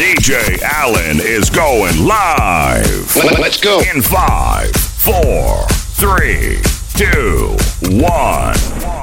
DJ Allen is going live. Let's go. In five, four, three, two, one.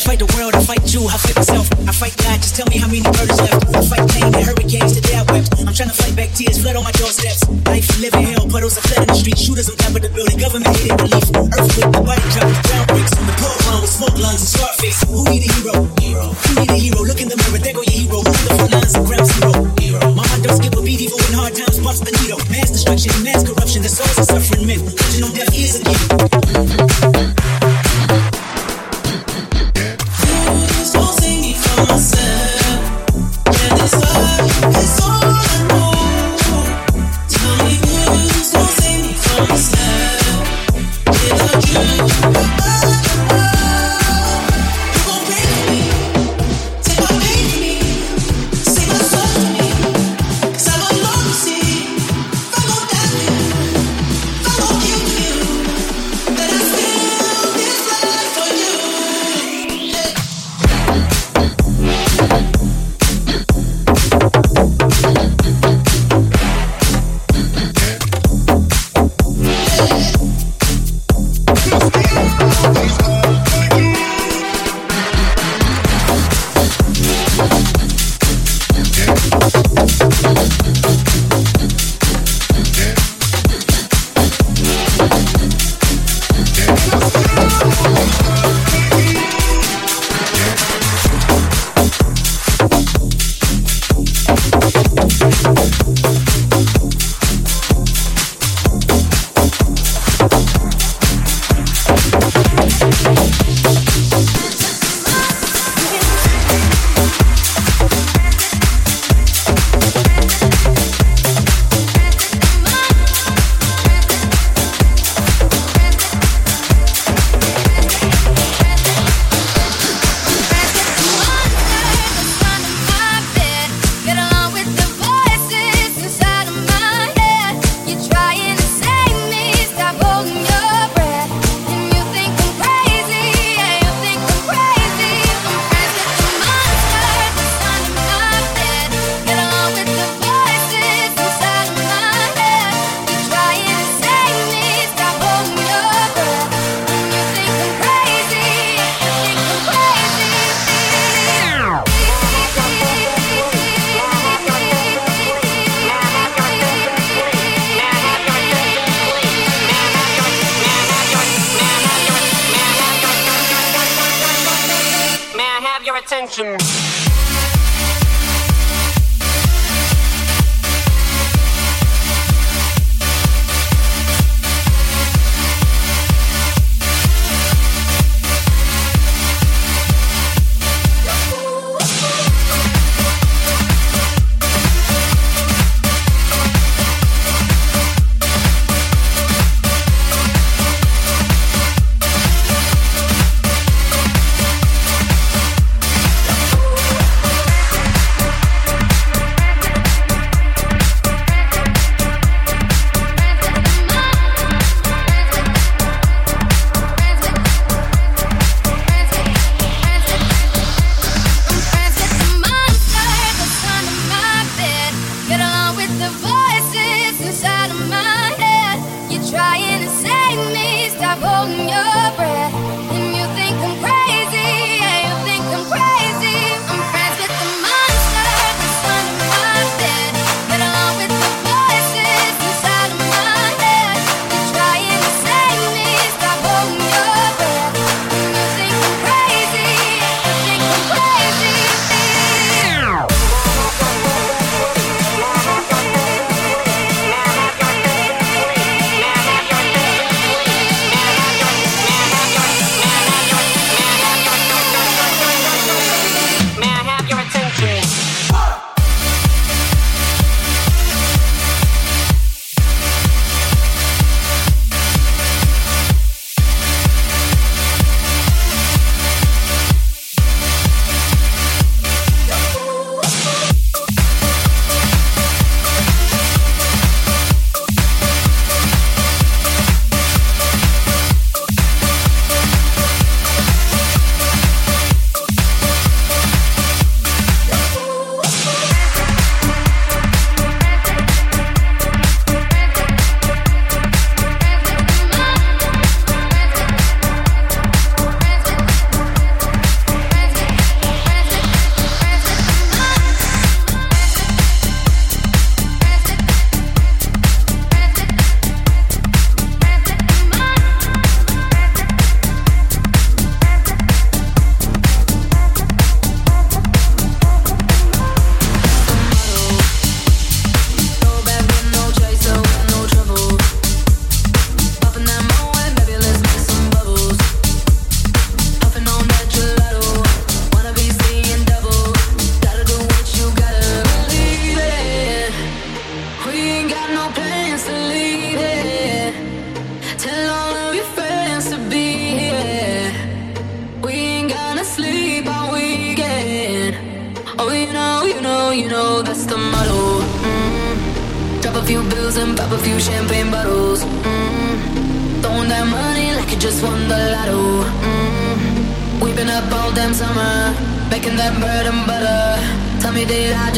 fight the world, I fight you, I fight myself. I fight God, just tell me how many murders left. I fight pain and hurricanes to death wept. I'm trying to fight back tears, flood on my doorsteps. Life, living hell, puddles of flood in the street. Shooters on top of the building, government hated relief. Earthquake, the body drop, the ground breaks. The poor clown with smoke lungs and scar face. Who need a hero? hero? Who need a hero? Look in the mirror, there go your hero. Who the front lines and grab zero? Hero. Mama don't skip a beat, even when hard times bumps the needle. Mass destruction, mass corruption, the souls of suffering men. Touching on deaf ears again.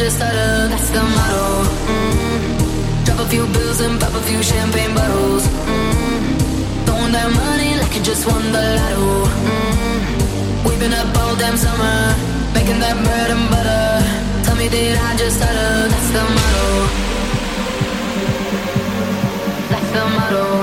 just started That's the motto. Mm-hmm. Drop a few bills and pop a few champagne bottles. Mm-hmm. Throwing that money like you just won the lotto. Mm-hmm. We've been up all damn summer, making that bread and butter. Tell me, did I just start to look like a model? Like a.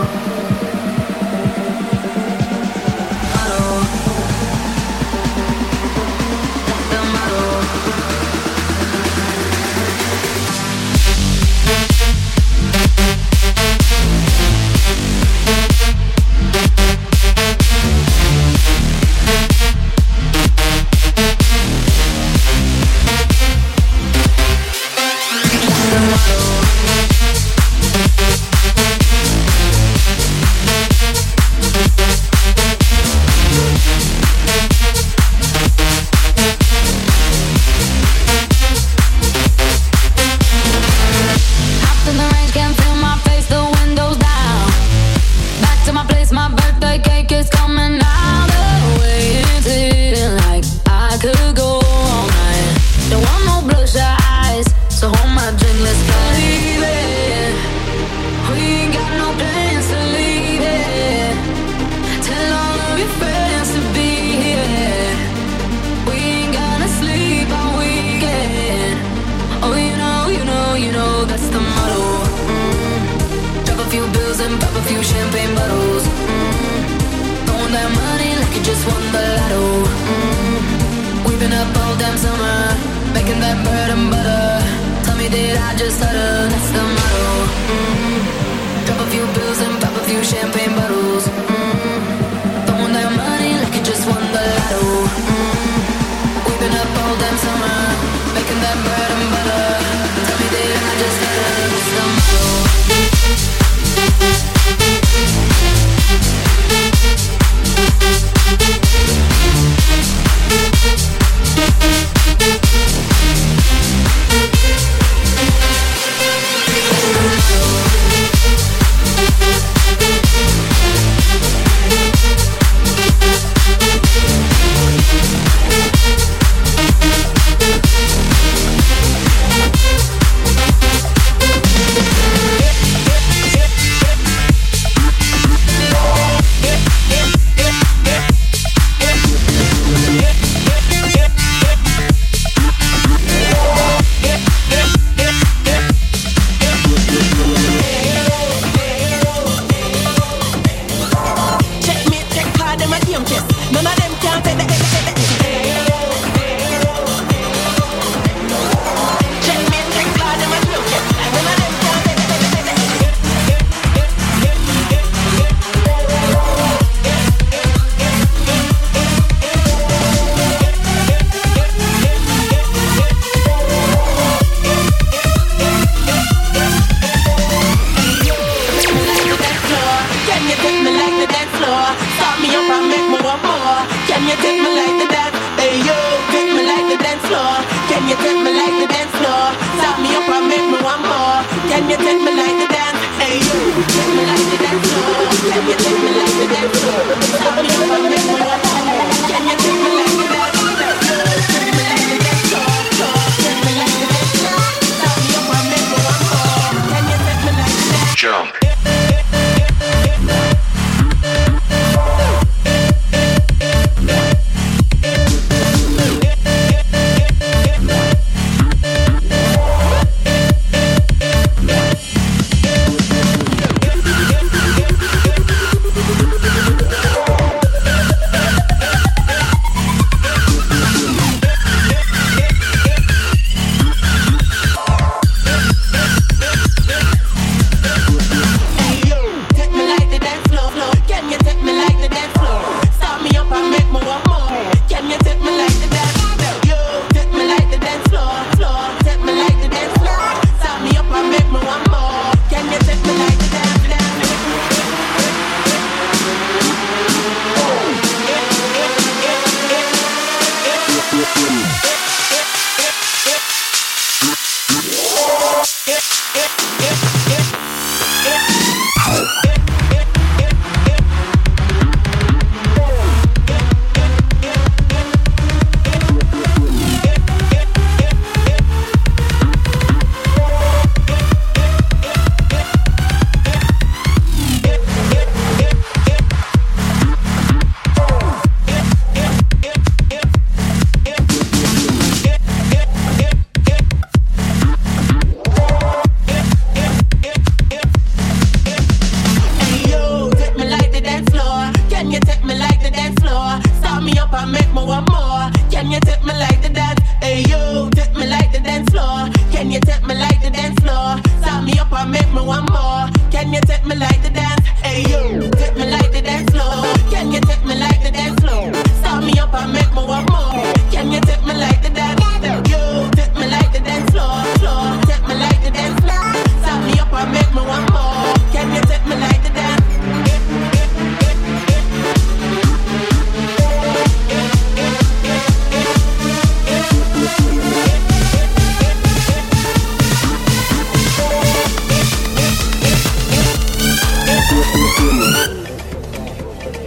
Thank you.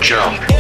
Jump.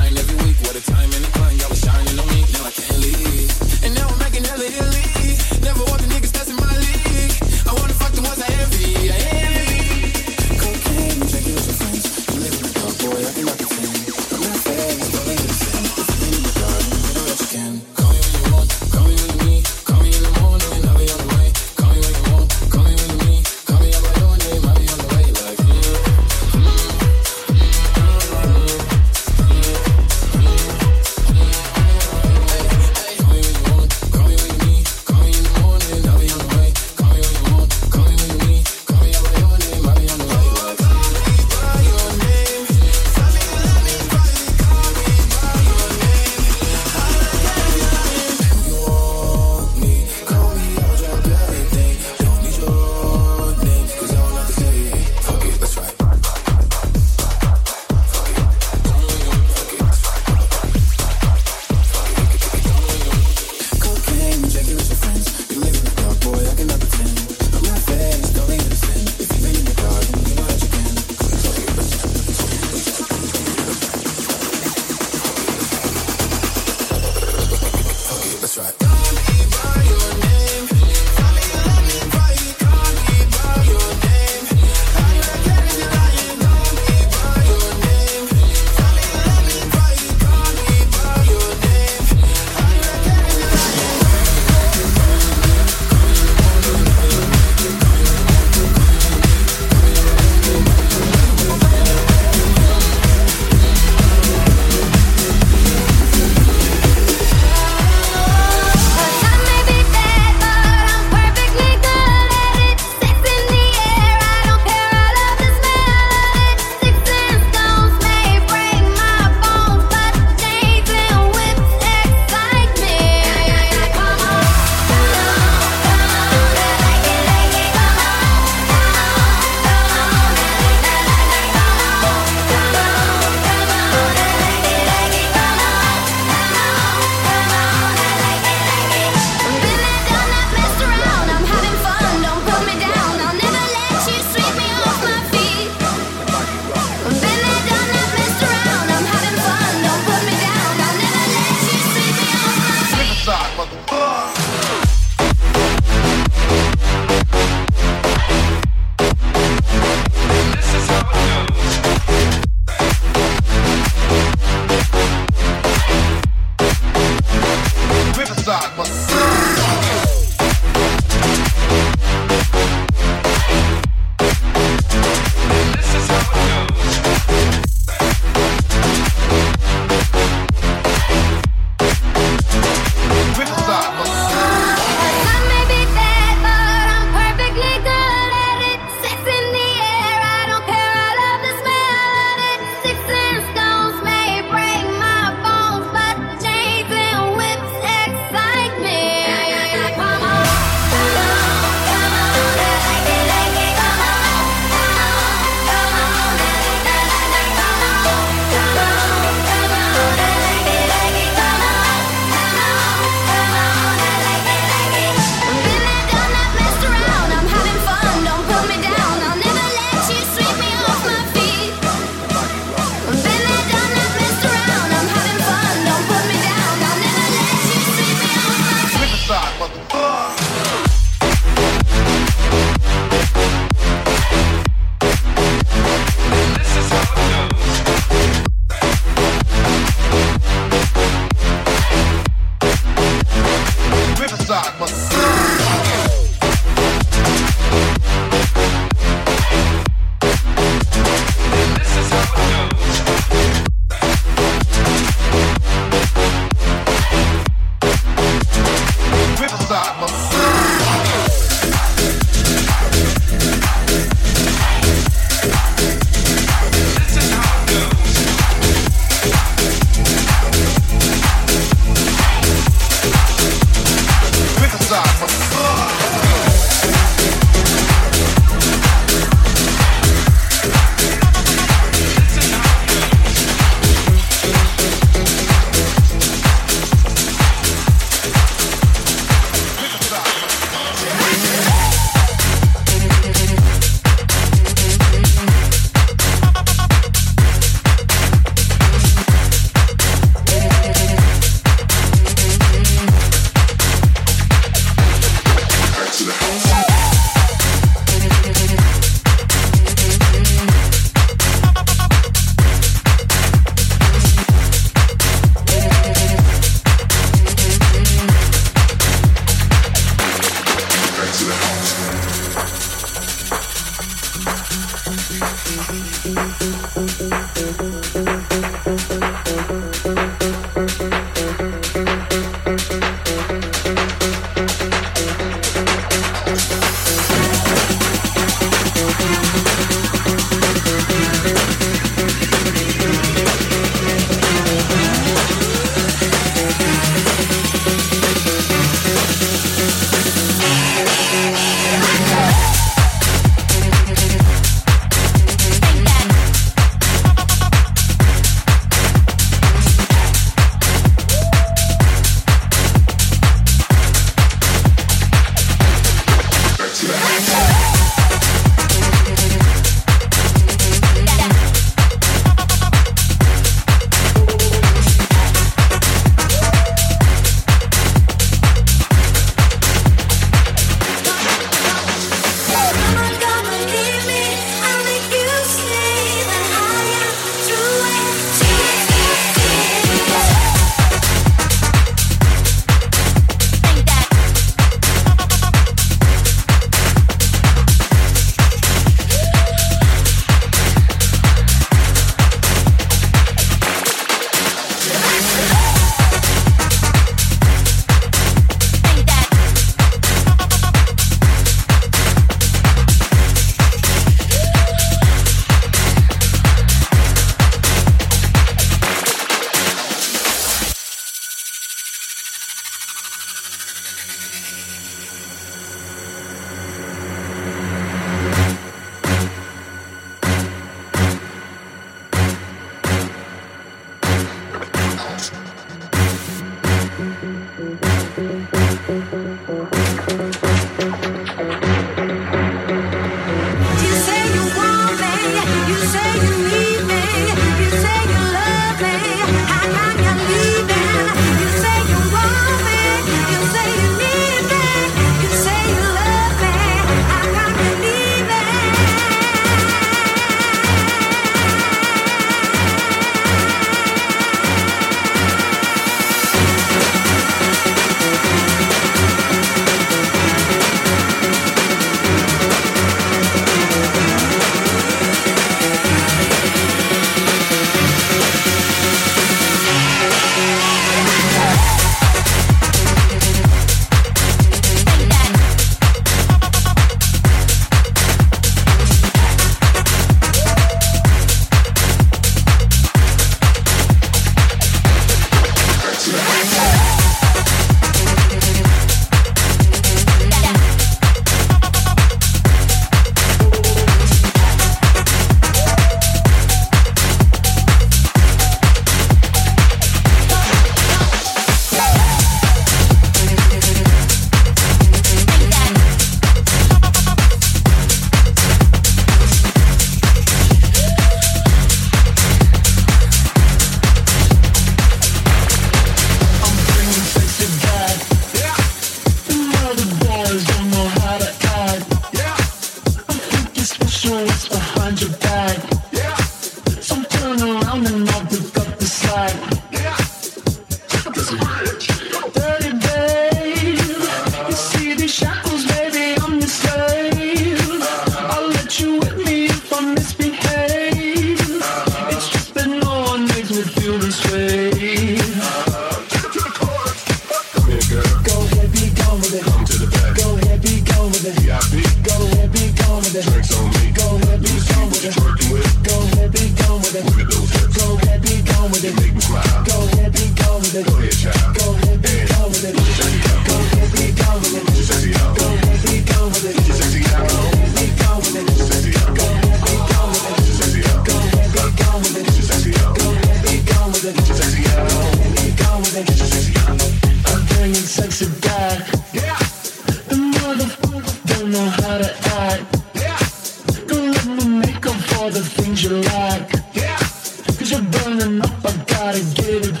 Go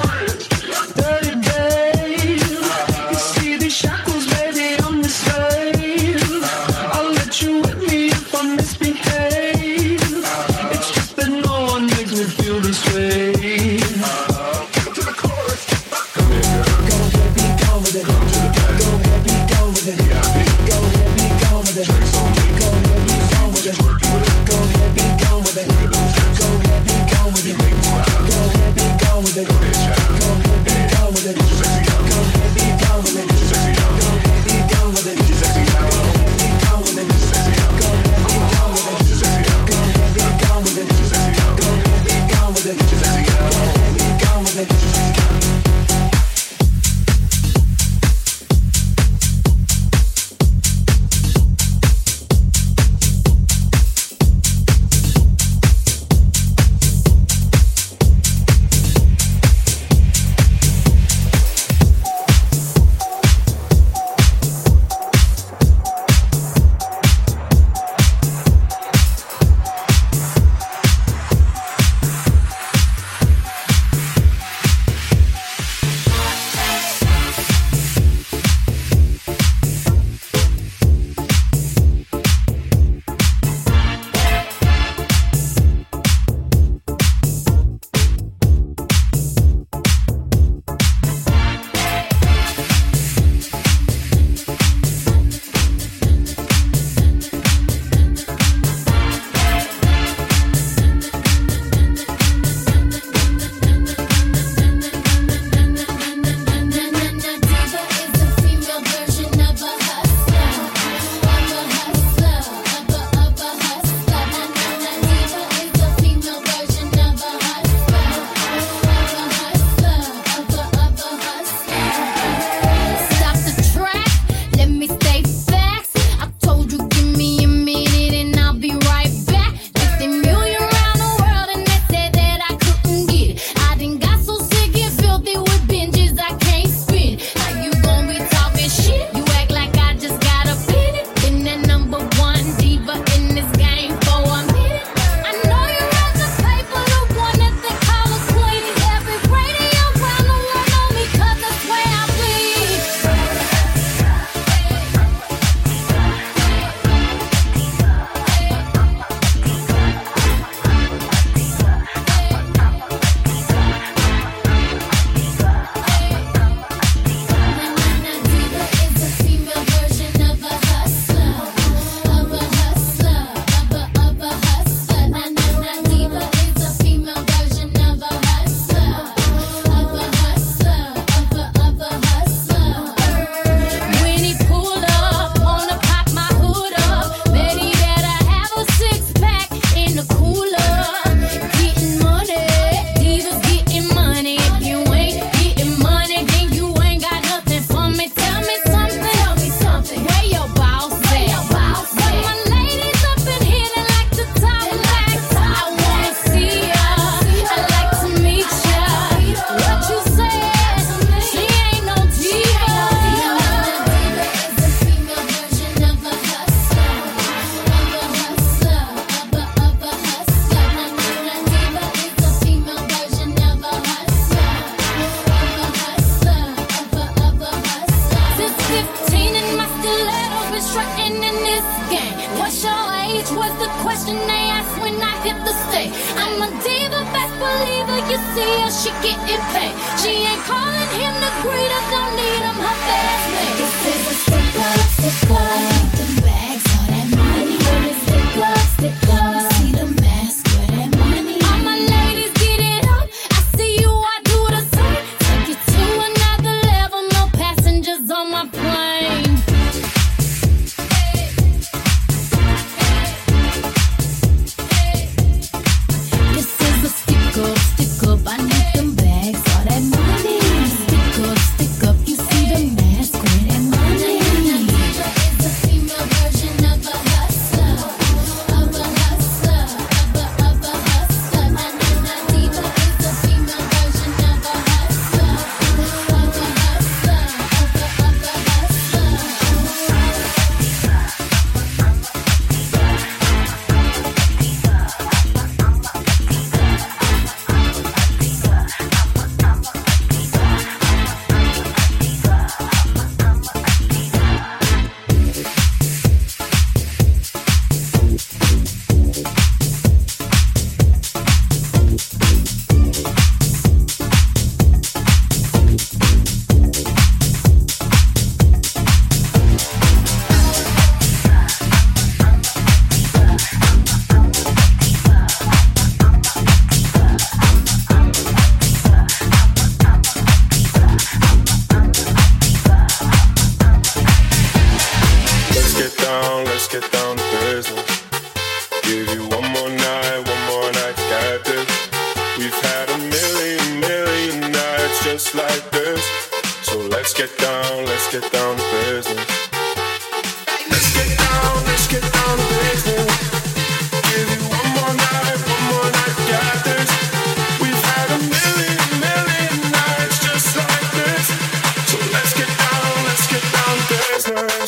ahead,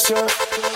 business.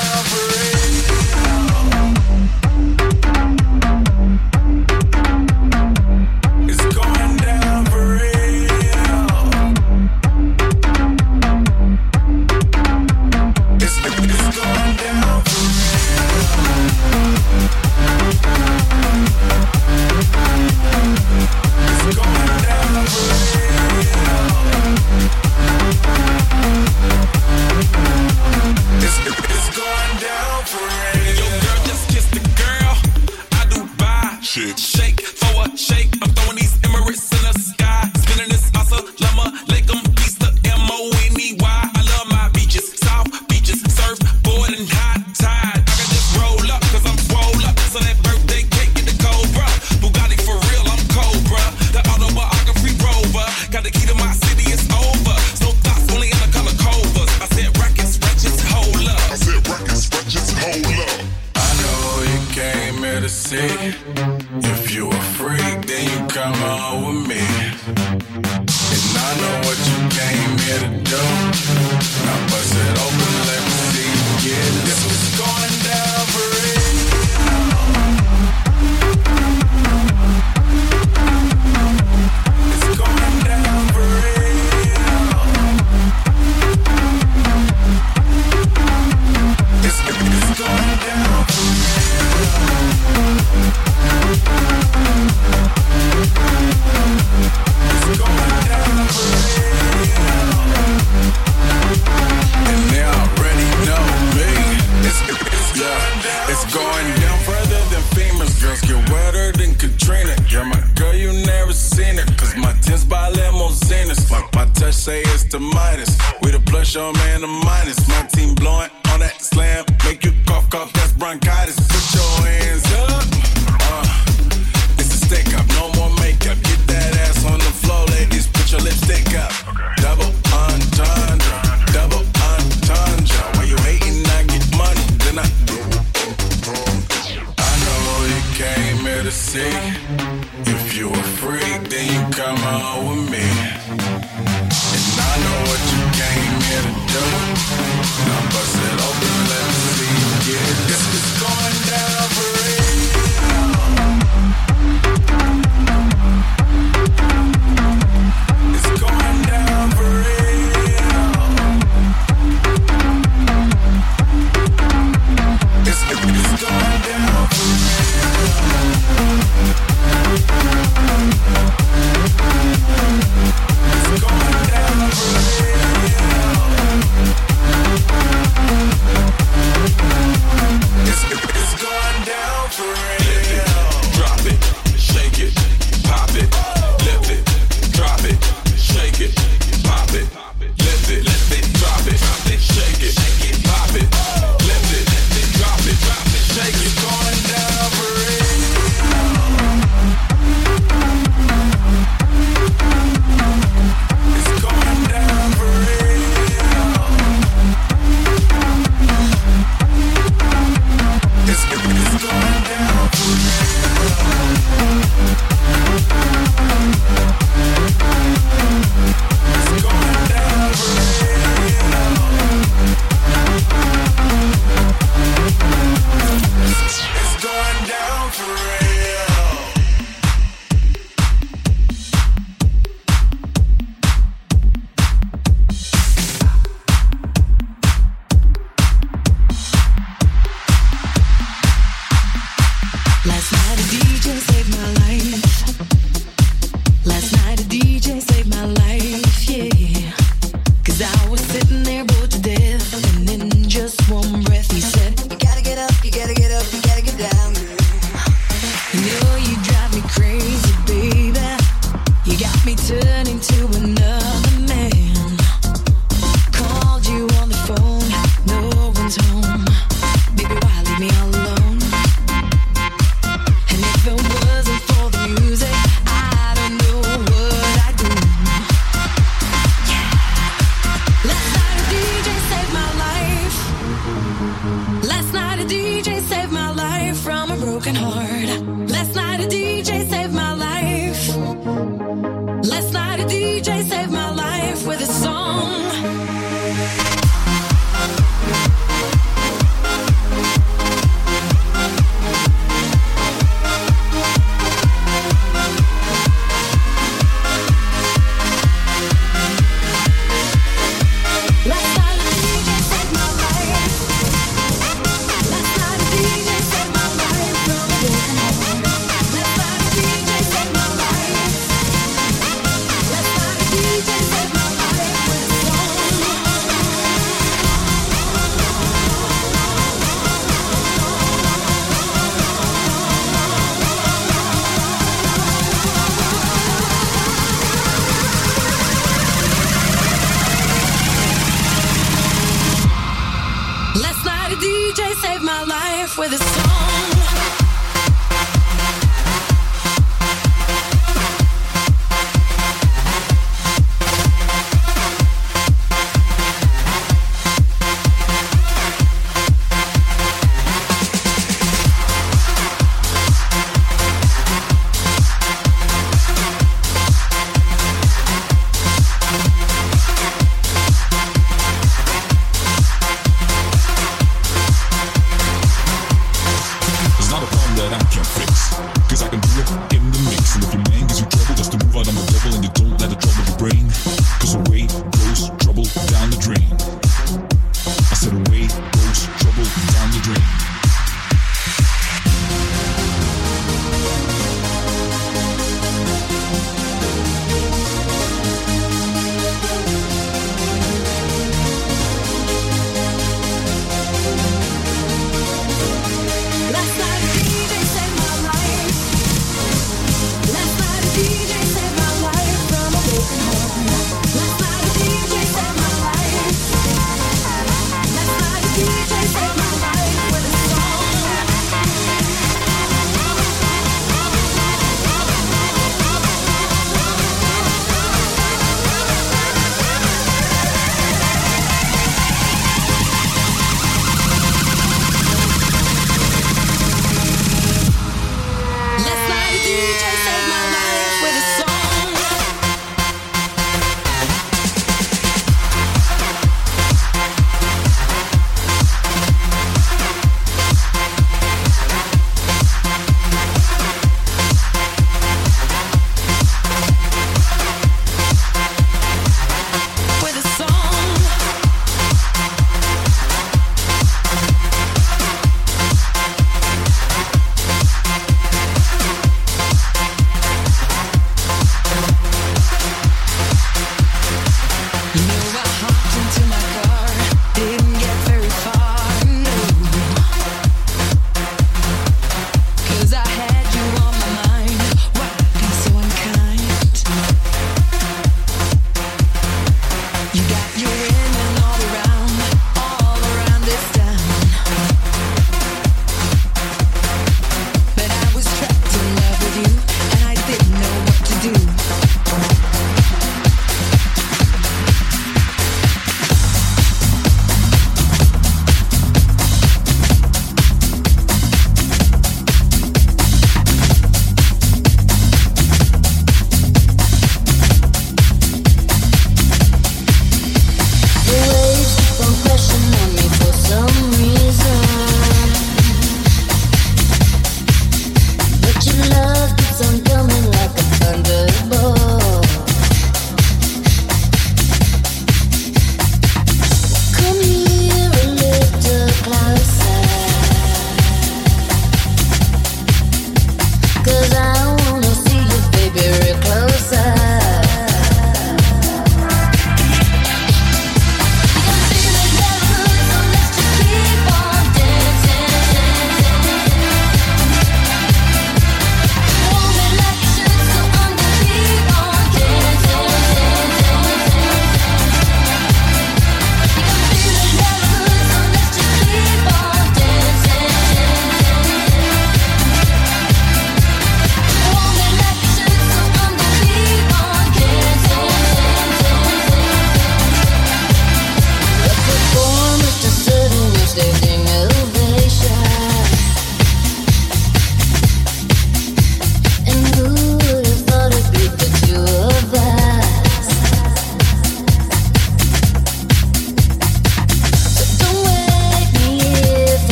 to Midas. We the plus, y'all man, the minus. My team